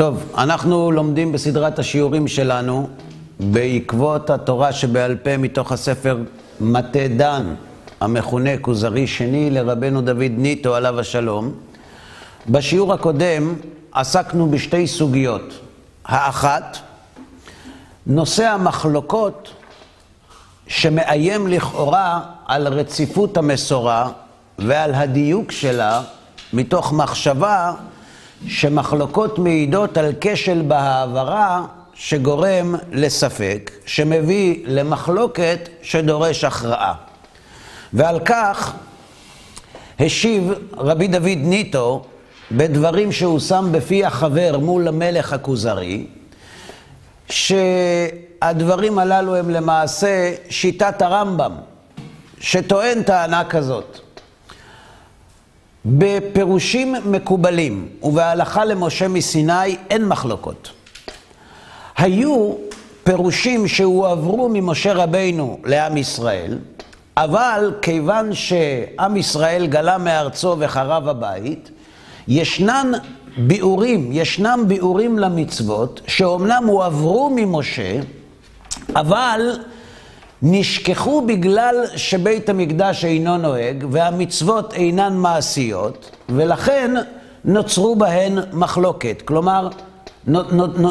טוב, אנחנו לומדים בסדרת השיעורים שלנו בעקבות התורה שבעל פה מתוך הספר מטה דן, המכונה כוזרי שני לרבנו דוד ניטו עליו השלום. בשיעור הקודם עסקנו בשתי סוגיות. האחת, נושא המחלוקות שמאיים לכאורה על רציפות המסורה ועל הדיוק שלה מתוך מחשבה שמחלוקות מעידות על כשל בהעברה שגורם לספק, שמביא למחלוקת שדורש הכרעה. ועל כך השיב רבי דוד ניטו בדברים שהוא שם בפי החבר מול המלך הכוזרי, שהדברים הללו הם למעשה שיטת הרמב"ם, שטוען טענה כזאת. בפירושים מקובלים ובהלכה למשה מסיני אין מחלוקות. היו פירושים שהועברו ממשה רבינו לעם ישראל, אבל כיוון שעם ישראל גלה מארצו וחרב הבית, ישנן ביאורים, ישנם ביאורים למצוות שאומנם הועברו ממשה, אבל נשכחו בגלל שבית המקדש אינו נוהג והמצוות אינן מעשיות, ולכן נוצרו בהן מחלוקת. כלומר,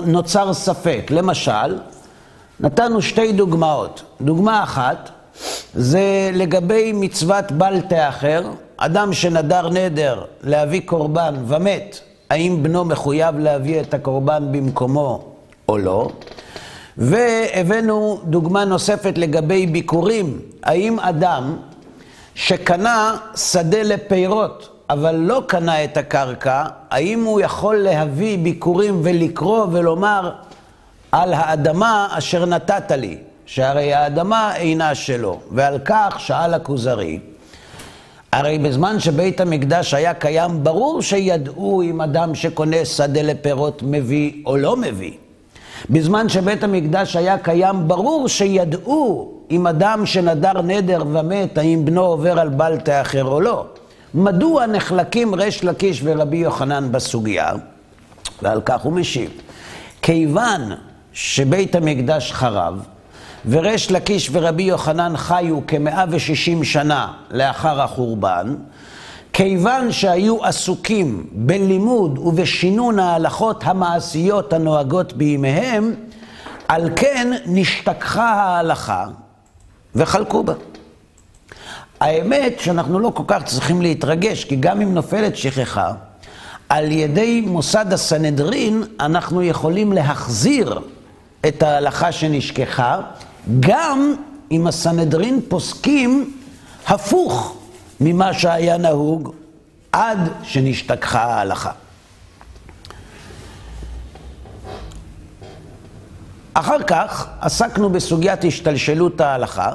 נוצר ספק. למשל, נתנו שתי דוגמאות. דוגמה אחת זה לגבי מצוות בל תאחר, אדם שנדר נדר להביא קורבן ומת, האם בנו מחויב להביא את הקורבן במקומו או לא? והבאנו דוגמה נוספת לגבי ביקורים. האם אדם שקנה שדה לפירות, אבל לא קנה את הקרקע, האם הוא יכול להביא ביקורים ולקרוא ולומר על האדמה אשר נתת לי, שהרי האדמה אינה שלו. ועל כך שאל הכוזרי, הרי בזמן שבית המקדש היה קיים, ברור שידעו אם אדם שקונה שדה לפירות מביא או לא מביא. בזמן שבית המקדש היה קיים, ברור שידעו אם אדם שנדר נדר ומת, האם בנו עובר על בל תאחר או לא. מדוע נחלקים ריש לקיש ורבי יוחנן בסוגיה? ועל כך הוא משיב. כיוון שבית המקדש חרב, וריש לקיש ורבי יוחנן חיו כמאה ושישים שנה לאחר החורבן, כיוון שהיו עסוקים בלימוד ובשינון ההלכות המעשיות הנוהגות בימיהם, על כן נשתכחה ההלכה וחלקו בה. האמת שאנחנו לא כל כך צריכים להתרגש, כי גם אם נופלת שכחה, על ידי מוסד הסנהדרין אנחנו יכולים להחזיר את ההלכה שנשכחה, גם אם הסנהדרין פוסקים הפוך ממה שהיה נהוג עד שנשתכחה ההלכה. אחר כך עסקנו בסוגיית השתלשלות ההלכה,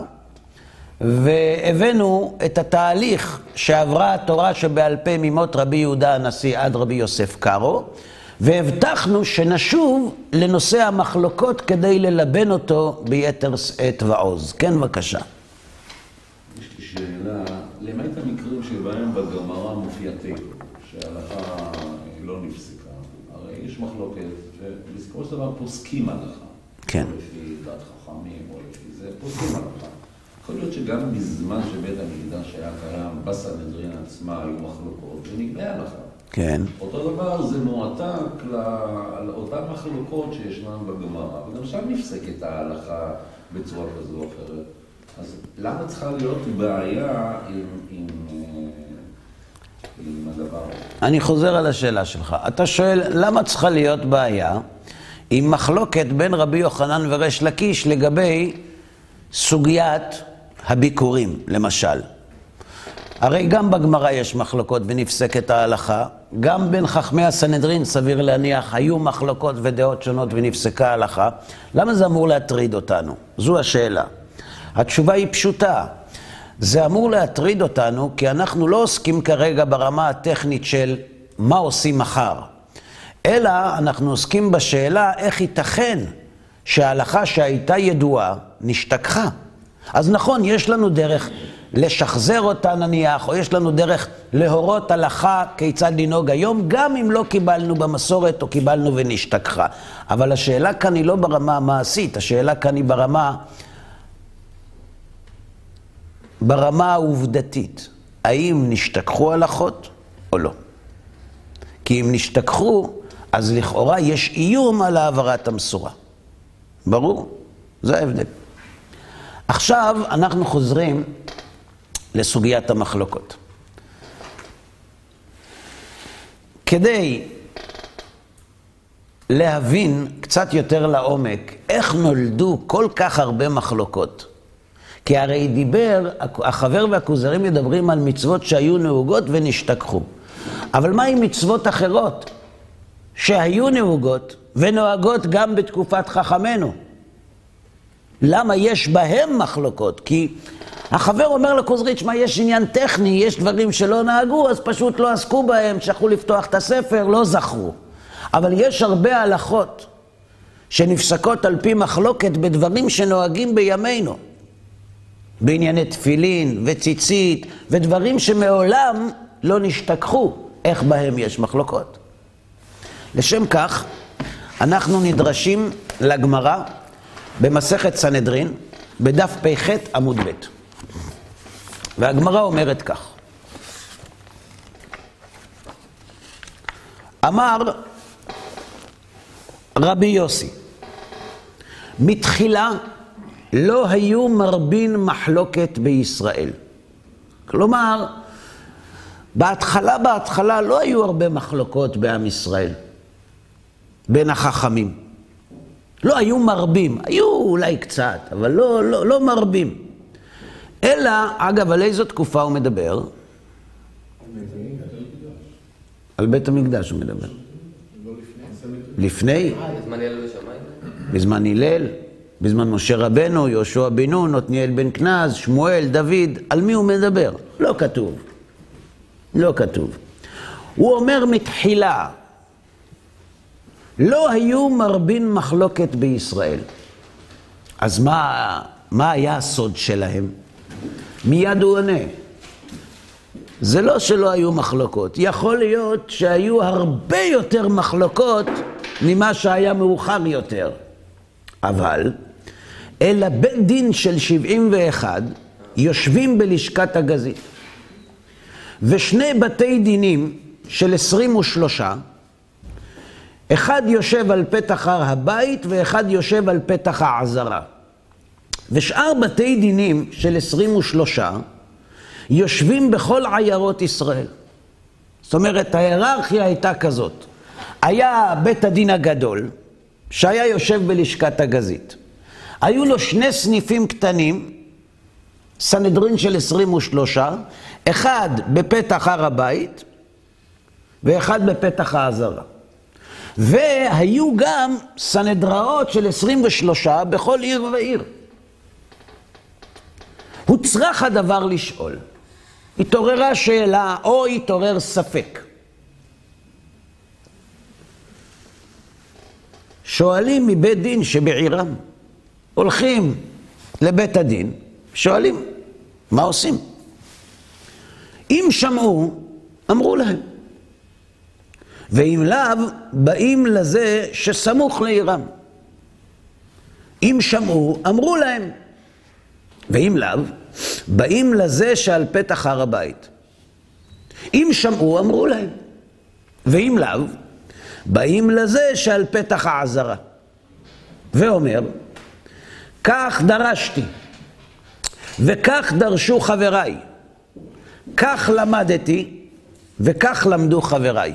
והבאנו את התהליך שעברה התורה שבעל פה ממות רבי יהודה הנשיא עד רבי יוסף קארו, והבטחנו שנשוב לנושא המחלוקות כדי ללבן אותו ביתר שאת ועוז. כן, בבקשה. יש לי שאלה, למעט המקרים שבהם בגמרא מופיע תיקו, שההלכה לא נפסקה, הרי יש מחלוקת, ובסופו של דבר פוסקים הלכה. כן. או לפי דת חכמים, או לפי זה, פוסקים הלכה. יכול להיות שגם בזמן שבית המקדש היה קיים, בסנהדרין עצמה היו מחלוקות, ונקבעה הלכה. כן. אותו דבר זה מועתק לאותן מחלוקות שישנן בגמרא, וגם שם נפסקת ההלכה בצורה כזו או אחרת. אז למה צריכה להיות בעיה עם, עם, עם הדבר הזה? אני חוזר על השאלה שלך. אתה שואל, למה צריכה להיות בעיה עם מחלוקת בין רבי יוחנן וריש לקיש לגבי סוגיית הביקורים, למשל? הרי גם בגמרא יש מחלוקות ונפסקת ההלכה, גם בין חכמי הסנהדרין, סביר להניח, היו מחלוקות ודעות שונות ונפסקה ההלכה. למה זה אמור להטריד אותנו? זו השאלה. התשובה היא פשוטה. זה אמור להטריד אותנו כי אנחנו לא עוסקים כרגע ברמה הטכנית של מה עושים מחר, אלא אנחנו עוסקים בשאלה איך ייתכן שההלכה שהייתה ידועה נשתכחה. אז נכון, יש לנו דרך לשחזר אותה נניח, או יש לנו דרך להורות הלכה כיצד לנהוג היום, גם אם לא קיבלנו במסורת או קיבלנו ונשתכחה. אבל השאלה כאן היא לא ברמה המעשית, השאלה כאן היא ברמה, ברמה העובדתית. האם נשתכחו הלכות או לא? כי אם נשתכחו, אז לכאורה יש איום על העברת המסורה. ברור? זה ההבדל. עכשיו אנחנו חוזרים לסוגיית המחלוקות. כדי להבין קצת יותר לעומק איך נולדו כל כך הרבה מחלוקות. כי הרי דיבר, החבר והכוזרים מדברים על מצוות שהיו נהוגות ונשתכחו. אבל מה עם מצוות אחרות שהיו נהוגות ונוהגות גם בתקופת חכמינו? למה יש בהם מחלוקות? כי החבר אומר לכוזרי, תשמע, יש עניין טכני, יש דברים שלא נהגו, אז פשוט לא עסקו בהם, שכחו לפתוח את הספר, לא זכרו. אבל יש הרבה הלכות שנפסקות על פי מחלוקת בדברים שנוהגים בימינו. בענייני תפילין וציצית ודברים שמעולם לא נשתכחו, איך בהם יש מחלוקות. לשם כך, אנחנו נדרשים לגמרא במסכת סנהדרין, בדף פ"ח עמוד ב'. והגמרא אומרת כך: אמר רבי יוסי, מתחילה לא היו מרבין מחלוקת בישראל. כלומר, בהתחלה, בהתחלה לא היו הרבה מחלוקות בעם ישראל, בין החכמים. לא היו מרבים, היו אולי קצת, אבל לא, לא, לא מרבים. אלא, אגב, על איזו תקופה הוא מדבר? על בית המקדש הוא מדבר. לפני? בזמן הלל, בזמן משה רבנו, יהושע בן נון, עתניאל בן כנז, שמואל, דוד, על מי הוא מדבר? לא כתוב. לא כתוב. הוא אומר מתחילה, לא היו מרבין מחלוקת בישראל. אז מה, מה היה הסוד שלהם? מיד הוא עונה. זה לא שלא היו מחלוקות, יכול להיות שהיו הרבה יותר מחלוקות ממה שהיה מאוחר יותר. אבל, אלא בית דין של 71 יושבים בלשכת הגזית. ושני בתי דינים של 23, אחד יושב על פתח הר הבית ואחד יושב על פתח העזרה. ושאר בתי דינים של 23 יושבים בכל עיירות ישראל. זאת אומרת, ההיררכיה הייתה כזאת. היה בית הדין הגדול, שהיה יושב בלשכת הגזית. היו לו שני סניפים קטנים, סנהדרין של 23, אחד בפתח הר הבית ואחד בפתח העזרה. והיו גם סנהדראות של 23 בכל עיר ועיר. הוצרך הדבר לשאול. התעוררה שאלה או התעורר ספק. שואלים מבית דין שבעירם, הולכים לבית הדין, שואלים, מה עושים? אם שמעו, אמרו להם. ואם לאו, באים לזה שסמוך לעירם. אם שמעו, אמרו להם. ואם לאו, באים לזה שעל פתח הר הבית. אם שמעו, אמרו להם. ואם לאו, באים לזה שעל פתח העזרה. ואומר, כך דרשתי, וכך דרשו חבריי, כך למדתי, וכך למדו חבריי.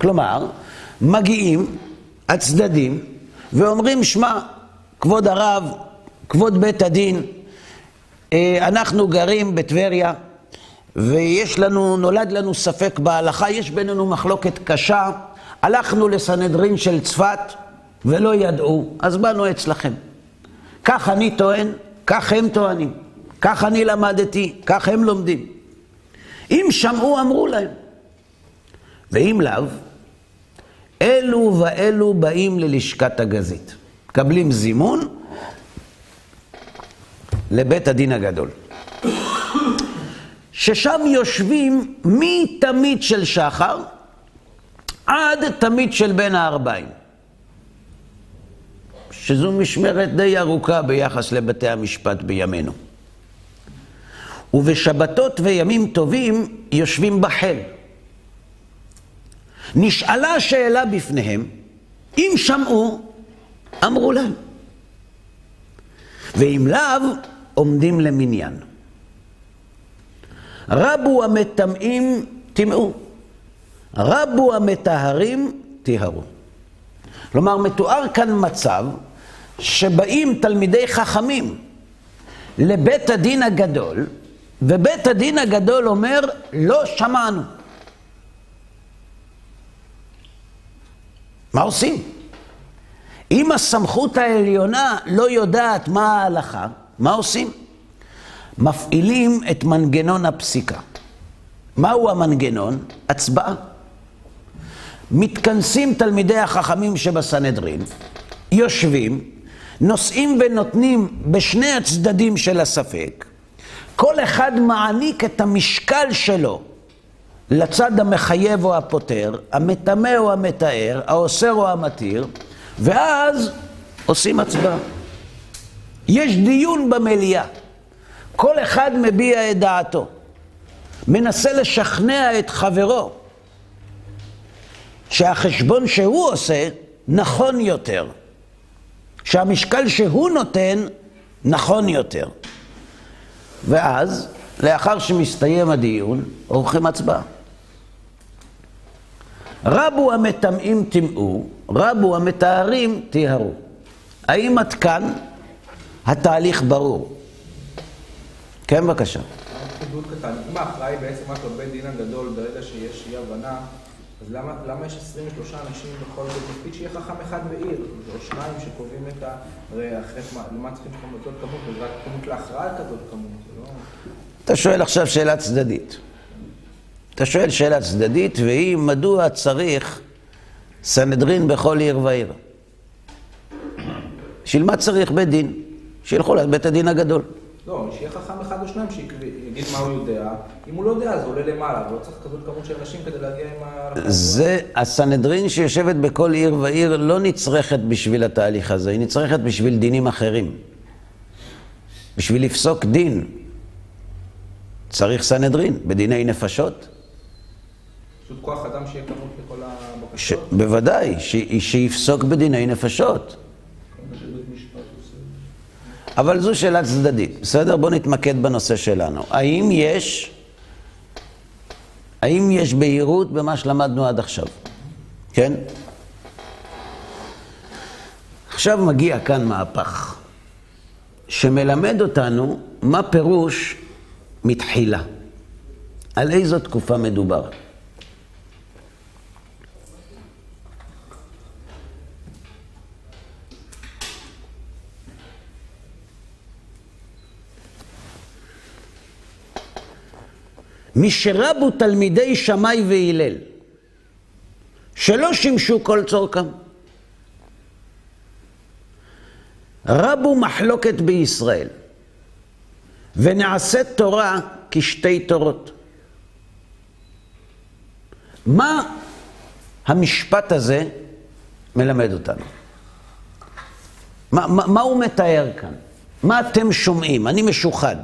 כלומר, מגיעים הצדדים ואומרים, שמע, כבוד הרב, כבוד בית הדין, אה, אנחנו גרים בטבריה, ויש לנו, נולד לנו ספק בהלכה, יש בינינו מחלוקת קשה, הלכנו לסנהדרין של צפת ולא ידעו, אז באנו אצלכם. כך אני טוען, כך הם טוענים. כך אני למדתי, כך הם לומדים. אם שמעו, אמרו להם. ואם לאו, אלו ואלו באים ללשכת הגזית. מקבלים זימון לבית הדין הגדול. ששם יושבים מתמיד של שחר עד תמיד של בין הערביים. שזו משמרת די ארוכה ביחס לבתי המשפט בימינו. ובשבתות וימים טובים יושבים בחל. נשאלה שאלה בפניהם, אם שמעו, אמרו להם. ואם לאו, עומדים למניין. רבו המטמאים, טמאו. רבו המטהרים, טיהרו. כלומר, מתואר כאן מצב שבאים תלמידי חכמים לבית הדין הגדול, ובית הדין הגדול אומר, לא שמענו. מה עושים? אם הסמכות העליונה לא יודעת מה ההלכה, מה עושים? מפעילים את מנגנון הפסיקה. מהו המנגנון? הצבעה. מתכנסים תלמידי החכמים שבסנהדרין, יושבים, נושאים ונותנים בשני הצדדים של הספק, כל אחד מעניק את המשקל שלו לצד המחייב או הפותר, המטמא או המתאר, האוסר או המתיר, ואז עושים הצבעה. יש דיון במליאה. כל אחד מביע את דעתו. מנסה לשכנע את חברו שהחשבון שהוא עושה נכון יותר. שהמשקל שהוא נותן נכון יותר. ואז, לאחר שמסתיים הדיון, עורכים הצבעה. רבו המטמאים טמאו, רבו המטהרים טיהרו. האם עד כאן התהליך ברור? כן, בבקשה. חידוד קטן, אם ההכרעה היא בעצם רק בבית דין הגדול ברגע שיש אי הבנה, אז למה, למה יש 23 אנשים בכל זאת? מספיק שיהיה חכם אחד בעיר, או שניים שקובעים את ה... הרי אחרת מה, למה צריכים כזאת כמות? וזה רק כמות להכרעה כזאת כמות, זה לא... אתה שואל עכשיו שאלה צדדית. אתה שואל שאלה צדדית, והיא מדוע צריך סנהדרין בכל עיר ועיר? בשביל מה צריך בית דין? שילכו לבית הדין הגדול. לא, שיהיה חכם אחד או שניים שיגיד מה הוא יודע. אם הוא לא יודע, אז הוא עולה למעלה, ולא צריך כזאת כמות של אנשים כדי להגיע עם ה... זה, הסנהדרין שיושבת בכל עיר ועיר לא נצרכת בשביל התהליך הזה, היא נצרכת בשביל דינים אחרים. בשביל לפסוק דין. צריך סנהדרין, בדיני נפשות. פשוט כוח אדם שיהיה כמות לכל ש... הבקשות. בוודאי, ש... שיפסוק בדיני נפשות. אבל זו שאלה צדדית, בסדר? בואו נתמקד בנושא שלנו. האם יש, האם יש בהירות במה שלמדנו עד עכשיו? כן? עכשיו מגיע כאן מהפך, שמלמד אותנו מה פירוש מתחילה. על איזו תקופה מדובר. משרבו תלמידי שמאי והלל, שלא שימשו כל צורכם. רבו מחלוקת בישראל, ונעשית תורה כשתי תורות. מה המשפט הזה מלמד אותנו? מה, מה, מה הוא מתאר כאן? מה אתם שומעים? אני משוחד.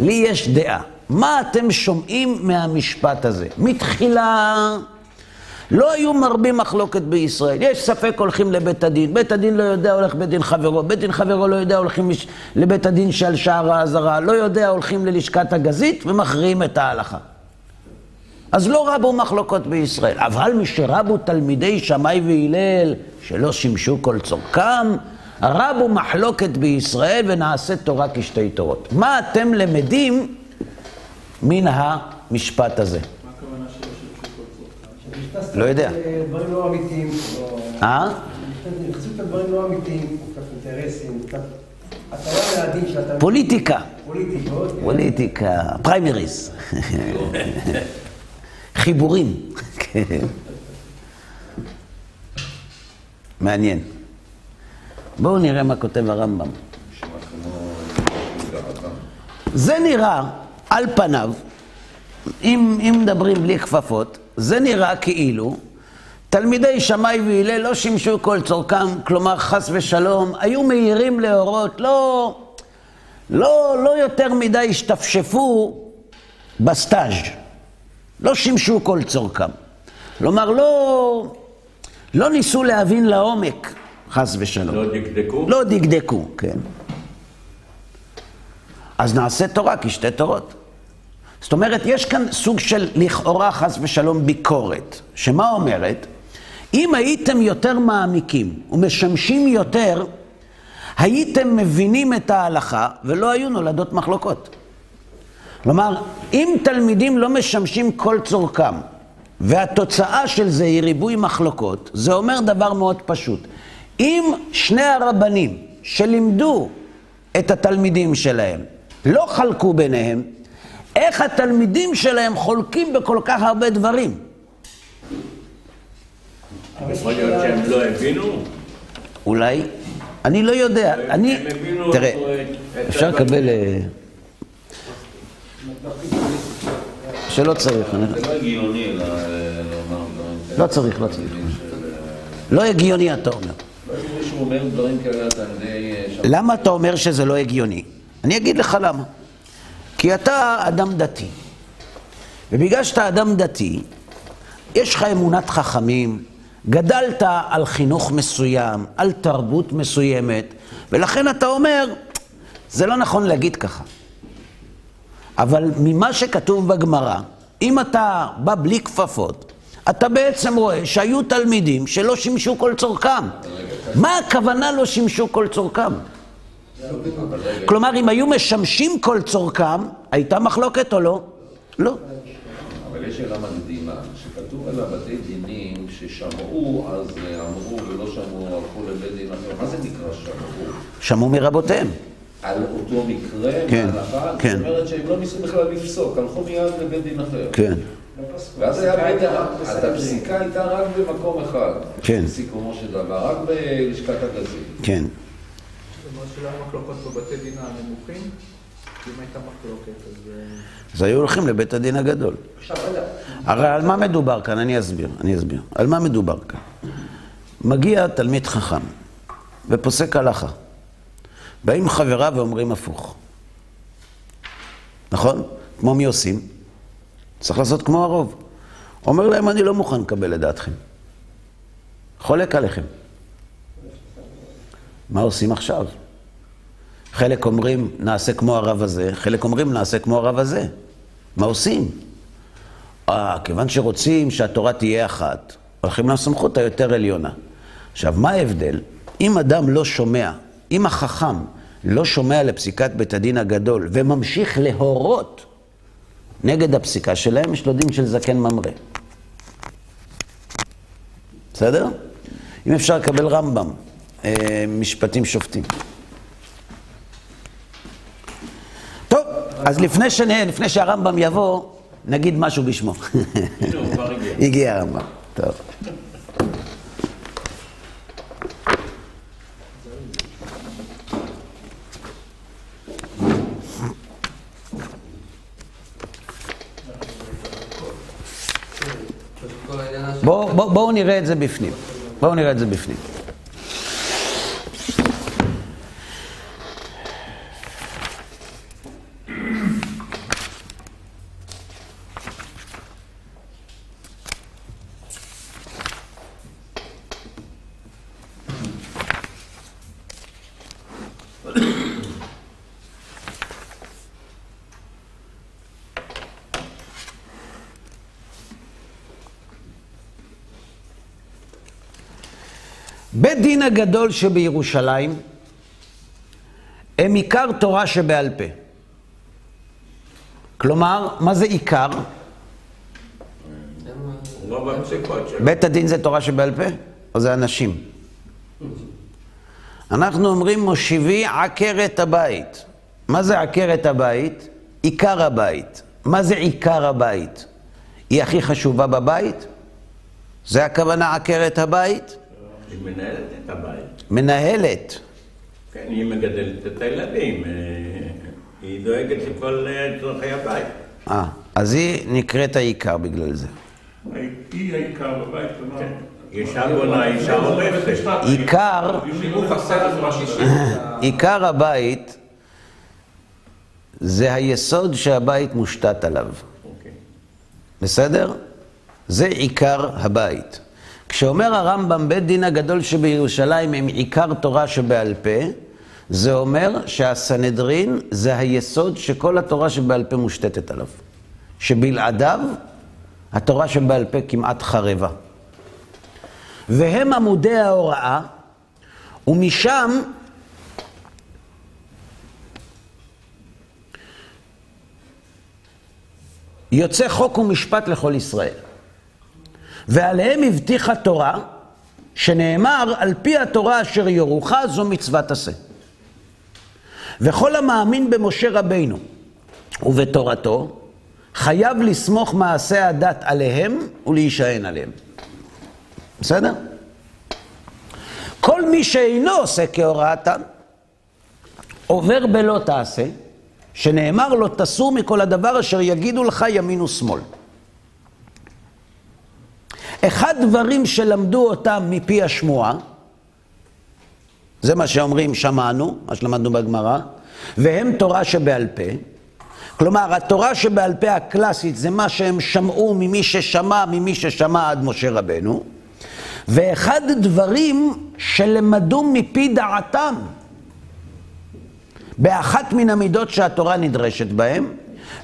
לי יש דעה. מה אתם שומעים מהמשפט הזה? מתחילה לא היו מרבים מחלוקת בישראל. יש ספק הולכים לבית הדין, בית הדין לא יודע הולך בית דין חברו, בית דין חברו לא יודע הולכים מש... לבית הדין שעל שער האזהרה, לא יודע הולכים ללשכת הגזית ומכריעים את ההלכה. אז לא רבו מחלוקות בישראל, אבל משרבו תלמידי שמאי והלל שלא שימשו כל צורכם, רבו מחלוקת בישראל ונעשית תורה כשתי תורות. מה אתם למדים מן המשפט הזה? מה הכוונה שימשו כל צורכם? לא יודע. דברים לא אמיתיים. אה? נכנסו קצת דברים לא אמיתיים, קצת אינטרסים, קצת של. פוליטיקה. כן. פוליטיקה, פריימריז. חיבורים. מעניין. בואו נראה מה כותב הרמב"ם. זה נראה על פניו, אם, אם מדברים בלי כפפות, זה נראה כאילו תלמידי שמאי והלל לא שימשו כל צורכם, כלומר חס ושלום, היו מהירים להורות, לא, לא, לא יותר מדי השתפשפו בסטאז', לא שימשו כל צורכם. כלומר, לא, לא ניסו להבין לעומק, חס ושלום. לא דקדקו? לא דקדקו, כן. אז נעשה תורה כשתי תורות. זאת אומרת, יש כאן סוג של לכאורה חס ושלום ביקורת, שמה אומרת? אם הייתם יותר מעמיקים ומשמשים יותר, הייתם מבינים את ההלכה ולא היו נולדות מחלוקות. כלומר, אם תלמידים לא משמשים כל צורכם, והתוצאה של זה היא ריבוי מחלוקות, זה אומר דבר מאוד פשוט. אם שני הרבנים שלימדו את התלמידים שלהם לא חלקו ביניהם, איך התלמידים שלהם חולקים בכל כך הרבה דברים? יכול להיות שהם לא הבינו? אולי, אני לא יודע, אני, תראה, אפשר. לקבל, אה, שלא צריך, זה לא הגיוני ל- לומר דברים כאלה. לא צריך, לא צריך. לא הגיוני אתה אומר. לא אה. למה אתה אומר שזה לא הגיוני? אני אגיד לך למה. כי אתה אדם דתי. ובגלל שאתה אדם דתי, יש לך אמונת חכמים, גדלת על חינוך מסוים, על תרבות מסוימת, ולכן אתה אומר, זה לא נכון להגיד ככה. אבל ממה שכתוב בגמרא, אם אתה בא בלי כפפות, אתה בעצם רואה שהיו תלמידים שלא שימשו כל צורכם. מה הכוונה לא שימשו כל צורכם? כלומר, אם היו משמשים כל צורכם, הייתה מחלוקת או לא? לא. אבל יש שאלה מקדימה, שכתוב על הבתי דינים ששמעו, אז אה, אמרו ולא שמעו, הלכו לבית דין אחר. מה זה נקרא שמעו? שמעו מרבותיהם. על אותו מקרה, כן, בהלכה? כן. זאת אומרת שהם לא ניסו בכלל לפסוק, הלכו מיד לבית דין אחר. כן. ואז היה בית דין. הפסיקה הייתה רק במקום אחד. כן. בסיכומו של דבר, רק בלשכת הגזית. כן. זאת אומרת שלא היו מחלוקות בבתי דין הנמוכים, אם הייתה מחלוקת, אז... אה, אז היו הולכים לבית הדין הגדול. הרי על מה מדובר כאן? אני אסביר, אני אסביר. על מה מדובר כאן? מגיע תלמיד חכם ופוסק הלכה. באים חבריו ואומרים הפוך. נכון? כמו מי עושים? צריך לעשות כמו הרוב. אומר להם, אני לא מוכן לקבל את דעתכם. חולק עליכם. מה עושים עכשיו? חלק אומרים, נעשה כמו הרב הזה, חלק אומרים, נעשה כמו הרב הזה. מה עושים? אה, כיוון שרוצים שהתורה תהיה אחת, הולכים לסמכות היותר עליונה. עכשיו, מה ההבדל? אם אדם לא שומע, אם החכם לא שומע לפסיקת בית הדין הגדול וממשיך להורות נגד הפסיקה שלהם, יש לו דין של זקן ממרא. בסדר? אם אפשר לקבל רמב"ם, אה, משפטים שופטים. טוב, אז לפני, שנ... לפני שהרמב"ם יבוא, נגיד משהו בשמו. הנה, הוא כבר הגיע. הגיע הרמב"ם, טוב. בואו בוא, בואו נראה את זה בפנים. בואו נראה את זה בפנים. בית דין הגדול שבירושלים הם עיקר תורה שבעל פה. כלומר, מה זה עיקר? בית הדין זה תורה שבעל פה? או זה אנשים? אנחנו אומרים מושיבי עקרת הבית. מה זה עקרת הבית? עיקר הבית. מה זה עיקר הבית? היא הכי חשובה בבית? זה הכוונה עקרת הבית? היא מנהלת את הבית. מנהלת. כן, היא מגדלת את הילדים. אה, היא דואגת לכל אה, צורכי הבית. אה, אז היא נקראת העיקר בגלל זה. היא העיקר בבית, כלומר... הורסת. עיקר. עיקר הבית זה היסוד שהבית מושתת עליו. אוקיי. בסדר? זה עיקר הבית. כשאומר הרמב"ם, בית דין הגדול שבירושלים הם עיקר תורה שבעל פה, זה אומר שהסנהדרין זה היסוד שכל התורה שבעל פה מושתתת עליו. שבלעדיו התורה שבעל פה כמעט חרבה. והם עמודי ההוראה, ומשם יוצא חוק ומשפט לכל ישראל. ועליהם הבטיחה תורה, שנאמר, על פי התורה אשר יורוך זו מצוות עשה. וכל המאמין במשה רבינו ובתורתו, חייב לסמוך מעשה הדת עליהם ולהישען עליהם. בסדר? כל מי שאינו עושה כהוראתם, עובר בלא תעשה, שנאמר לו, תסור מכל הדבר אשר יגידו לך ימין ושמאל. אחד דברים שלמדו אותם מפי השמועה, זה מה שאומרים שמענו, מה שלמדנו בגמרא, והם תורה שבעל פה. כלומר, התורה שבעל פה הקלאסית זה מה שהם שמעו ממי ששמע, ממי ששמע עד משה רבנו. ואחד דברים שלמדו מפי דעתם, באחת מן המידות שהתורה נדרשת בהם,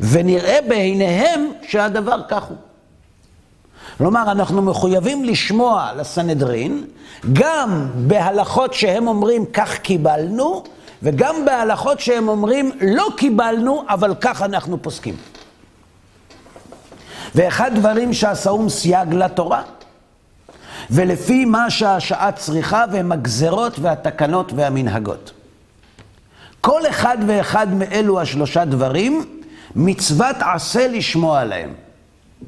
ונראה בעיניהם שהדבר כך הוא. כלומר, אנחנו מחויבים לשמוע לסנהדרין, גם בהלכות שהם אומרים כך קיבלנו, וגם בהלכות שהם אומרים לא קיבלנו, אבל כך אנחנו פוסקים. ואחד דברים שעשאום סייג לתורה, ולפי מה שהשעה צריכה, והם הגזרות והתקנות והמנהגות. כל אחד ואחד מאלו השלושה דברים, מצוות עשה לשמוע עליהם.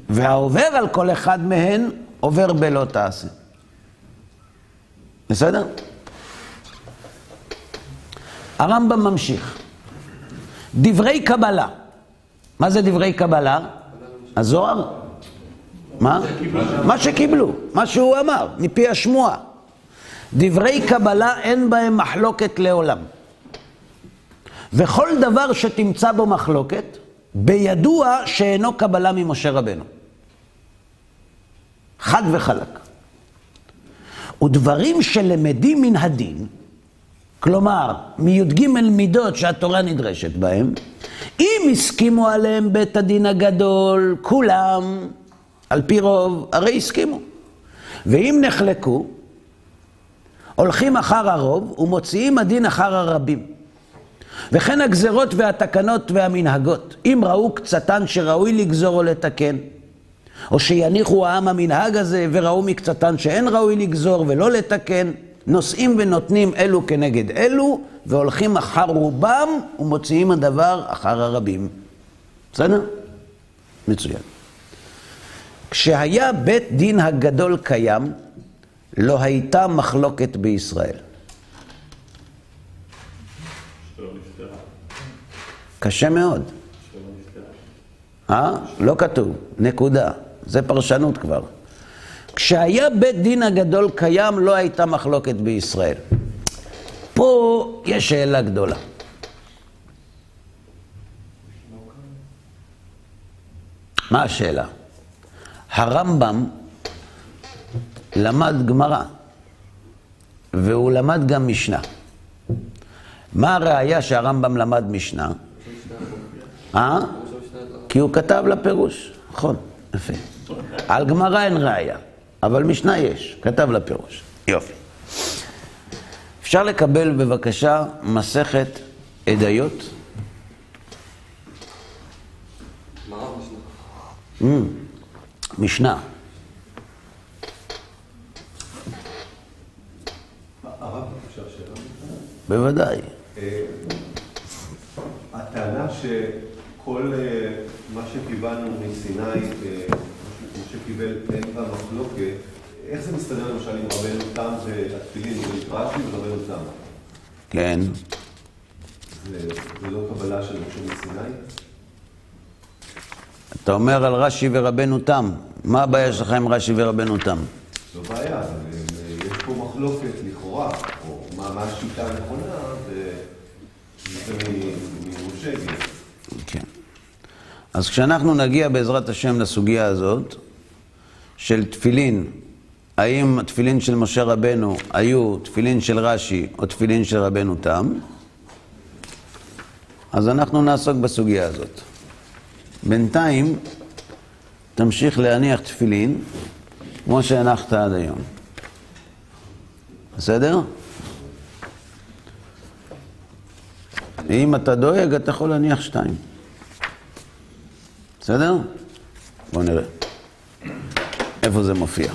והעובר על כל אחד מהן, עובר בלא תעשה. בסדר? הרמב"ם ממשיך. דברי קבלה. מה זה דברי קבלה? הזוהר? מה? מה שקיבלו, מה שהוא אמר, מפי השמועה. דברי קבלה אין בהם מחלוקת לעולם. וכל דבר שתמצא בו מחלוקת, בידוע שאינו קבלה ממשה רבנו. חד וחלק. ודברים שלמדים מן הדין, כלומר, מי"ג מידות שהתורה נדרשת בהם, אם הסכימו עליהם בית הדין הגדול, כולם, על פי רוב, הרי הסכימו. ואם נחלקו, הולכים אחר הרוב ומוציאים הדין אחר הרבים. וכן הגזרות והתקנות והמנהגות, אם ראו קצתן שראוי לגזור או לתקן, או שיניחו העם המנהג הזה וראו מקצתן שאין ראוי לגזור ולא לתקן, נושאים ונותנים אלו כנגד אלו, והולכים אחר רובם ומוציאים הדבר אחר הרבים. בסדר? מצוין. כשהיה בית דין הגדול קיים, לא הייתה מחלוקת בישראל. קשה מאוד. אה? לא כתוב, נקודה. זה פרשנות כבר. כשהיה בית דין הגדול קיים, לא הייתה מחלוקת בישראל. פה יש שאלה גדולה. מה השאלה? הרמב"ם למד גמרא, והוא למד גם משנה. מה הראיה שהרמב"ם למד משנה? אה? כי הוא כתב לפירוש. נכון, יפה. על גמרא אין ראיה, אבל משנה יש, כתב לפירוש. יופי. אפשר לקבל בבקשה מסכת עדיות? משנה. בוודאי. שכל אה, מה שקיבלנו מסיני, אה, מה שקיבל אין בה מחלוקת, איך זה מסתדר למשל עם רבנו תם והתפילין, זה רש"י ורבנו תם? כן. זה לא קבלה של משה מסיני? אתה אומר על רש"י ורבנו תם. מה הבעיה שלך עם רש"י ורבנו תם? לא בעיה, אבל אה, יש פה מחלוקת לכאורה, או מה מה השיטה הנכונה, וזה מ- ממשה הגיע. כן. אז כשאנחנו נגיע בעזרת השם לסוגיה הזאת של תפילין, האם התפילין של משה רבנו היו תפילין של רש"י או תפילין של רבנו תם, אז אנחנו נעסוק בסוגיה הזאת. בינתיים, תמשיך להניח תפילין כמו שהנחת עד היום. בסדר? אם אתה דואג, אתה יכול להניח שתיים. בסדר? בואו נראה. איפה זה מופיע?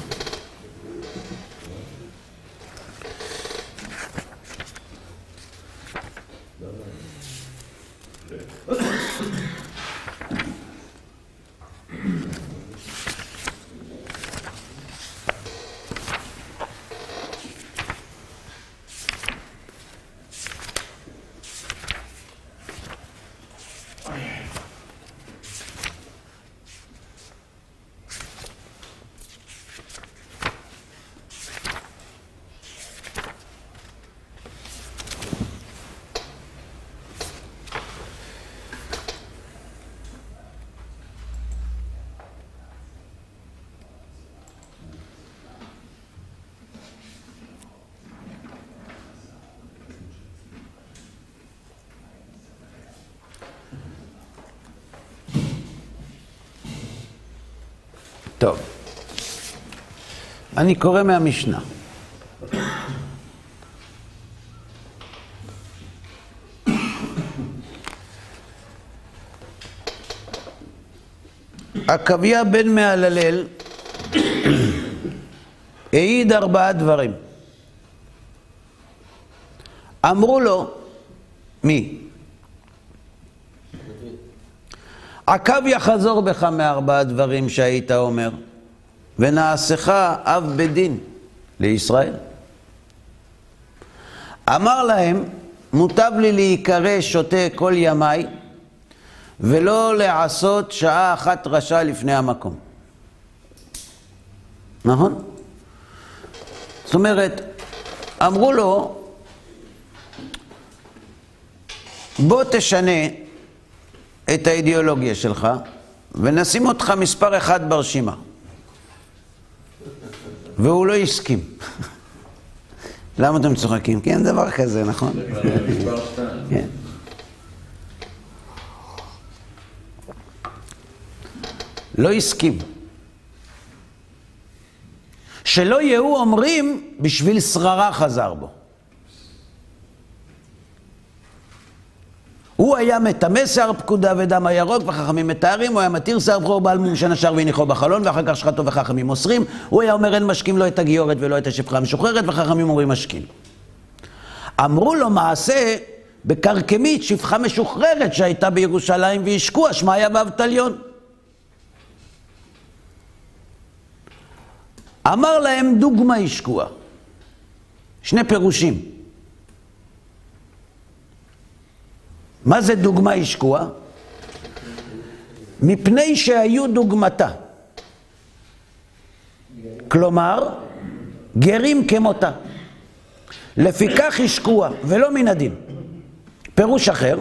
טוב. אני קורא מהמשנה. עקביה בן מהללל העיד ארבעה דברים. אמרו לו, מי? עקביה חזור בך מארבעה דברים שהיית אומר, ונעשך אב בדין לישראל. אמר להם, מוטב לי להיקרא שותה כל ימיי, ולא לעשות שעה אחת רשע לפני המקום. נכון? זאת אומרת, אמרו לו, בוא תשנה את האידיאולוגיה שלך, ונשים אותך מספר אחד ברשימה. והוא לא הסכים. למה אתם צוחקים? כי אין דבר כזה, נכון? כן. לא הסכים. שלא יהיו אומרים, בשביל שררה חזר בו. הוא היה מטמא שיער פקודה ודם הירוק, וחכמים מתארים, הוא היה מתיר שיער בכור בעל מום שנשר והניחו בחלון, ואחר כך שחטו וחכמים מוסרים. הוא היה אומר, אין משקים לא את הגיורת ולא את השפחה המשוחררת, וחכמים אומרים משקים. אמרו לו מעשה בכרכמית, שפחה משוחררת שהייתה בירושלים והשקוע, שמה היה באבטליון. אמר להם דוגמה השקוע. שני פירושים. מה זה דוגמה השקוע? מפני שהיו דוגמתה. כלומר, גרים כמותה. לפיכך השקוע, ולא מן הדין. פירוש אחר,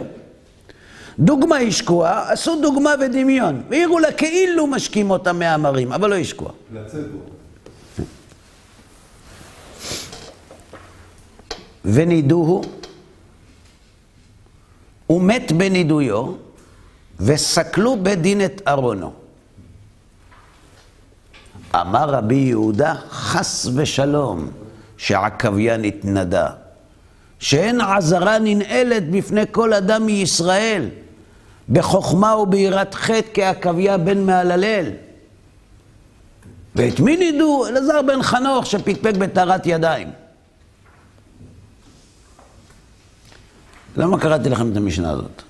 דוגמה השקוע, עשו דוגמה ודמיון, והראו לה כאילו משקים אותה מאמרים, אבל לא השקוע. לצאת בו. ונידוהו, ומת בנידויו, וסקלו בדין את ארונו. אמר רבי יהודה, חס ושלום, שעקביה נתנדה, שאין עזרה ננעלת בפני כל אדם מישראל, בחוכמה וביראת חטא כעקביה בן מהללל. ואת מי נידו? אלעזר בן חנוך שפקפק בטהרת ידיים. למה קראתי לכם את המשנה הזאת?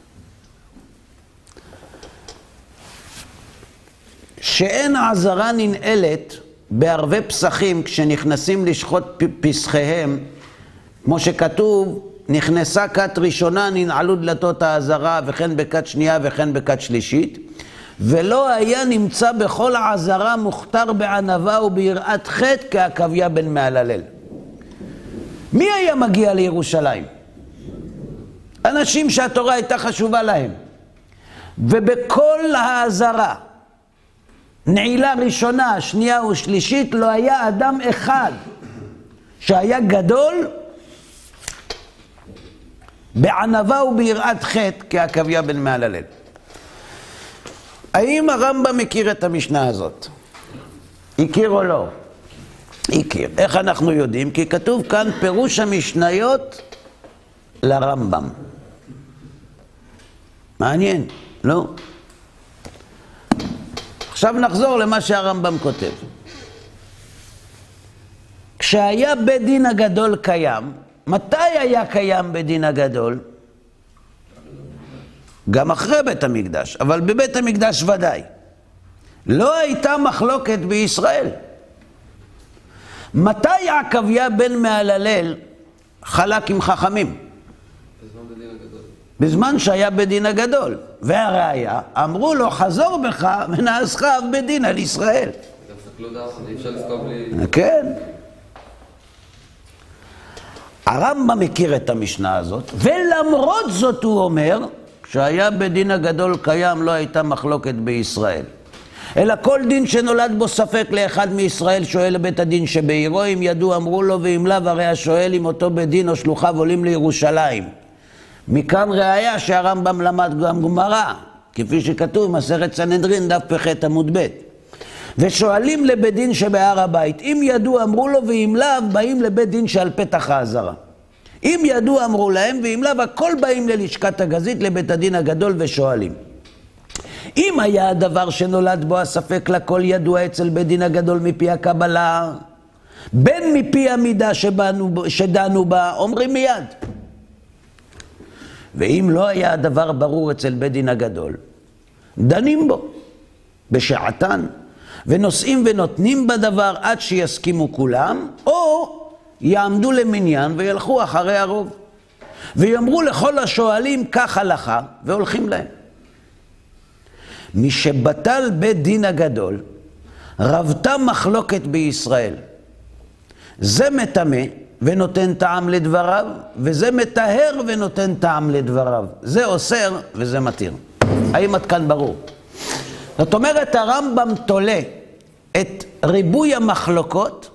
שאין עזרה ננעלת בערבי פסחים כשנכנסים לשחוט פסחיהם, כמו שכתוב, נכנסה כת ראשונה, ננעלו דלתות האזהרה, וכן בכת שנייה וכן בכת שלישית. ולא היה נמצא בכל העזרה מוכתר בענווה וביראת חטא כעקביה בן מהללל. מי היה מגיע לירושלים? אנשים שהתורה הייתה חשובה להם. ובכל האזהרה, נעילה ראשונה, שנייה ושלישית, לא היה אדם אחד שהיה גדול בענווה וביראת חטא כעקביה בן מהללל. האם הרמב"ם מכיר את המשנה הזאת? הכיר או לא? הכיר. איך אנחנו יודעים? כי כתוב כאן פירוש המשניות לרמב"ם. מעניין, לא? עכשיו נחזור למה שהרמב"ם כותב. כשהיה בית דין הגדול קיים, מתי היה קיים בית דין הגדול? גם אחרי בית המקדש, אבל בבית המקדש ודאי. לא הייתה מחלוקת בישראל. מתי עקביה בן מהללל חלק עם חכמים? בזמן שהיה בדין הגדול. והראיה, אמרו לו, חזור בך ונעשך אב בדין על ישראל. כן. הרמב"ם מכיר את המשנה הזאת, ולמרות זאת הוא אומר, שהיה בדין הגדול קיים, לא הייתה מחלוקת בישראל. אלא כל דין שנולד בו ספק לאחד מישראל שואל לבית הדין שבעירו, אם ידעו אמרו לו ואם לאו, הרי השואל אם אותו בית דין או שלוחיו עולים לירושלים. מכאן ראיה שהרמב"ם למד גם גמרא, כפי שכתוב במסכת סנהדרין, דף פח עמוד ב'. ושואלים לבית דין שבהר הבית, אם ידעו אמרו לו ואם לאו, באים לבית דין שעל פתח האזהרה. אם ידעו אמרו להם, ואם לאו, הכל באים ללשכת הגזית, לבית הדין הגדול ושואלים. אם היה הדבר שנולד בו הספק לכל ידוע אצל בית דין הגדול מפי הקבלה, בין מפי המידה שבנו, שדנו בה, אומרים מיד. ואם לא היה הדבר ברור אצל בית דין הגדול, דנים בו בשעתן, ונושאים ונותנים בדבר עד שיסכימו כולם, או יעמדו למניין וילכו אחרי הרוב. ויאמרו לכל השואלים כך הלכה, והולכים להם. משבטל בית דין הגדול, רבתה מחלוקת בישראל. זה מטמא ונותן טעם לדבריו, וזה מטהר ונותן טעם לדבריו. זה אוסר וזה מתיר. האם עד כאן ברור? זאת אומרת, הרמב"ם תולה את ריבוי המחלוקות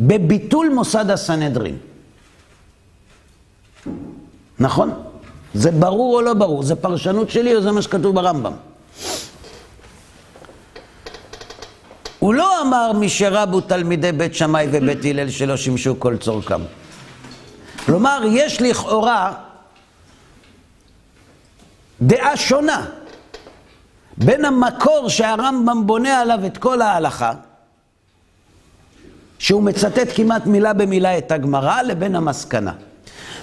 בביטול מוסד הסנהדרין. נכון? זה ברור או לא ברור? זה פרשנות שלי או זה מה שכתוב ברמב"ם? הוא לא אמר משרבו תלמידי בית שמאי ובית הלל שלא שימשו כל צורכם. כלומר, יש לכאורה דעה שונה בין המקור שהרמב"ם בונה עליו את כל ההלכה, שהוא מצטט כמעט מילה במילה את הגמרא, לבין המסקנה.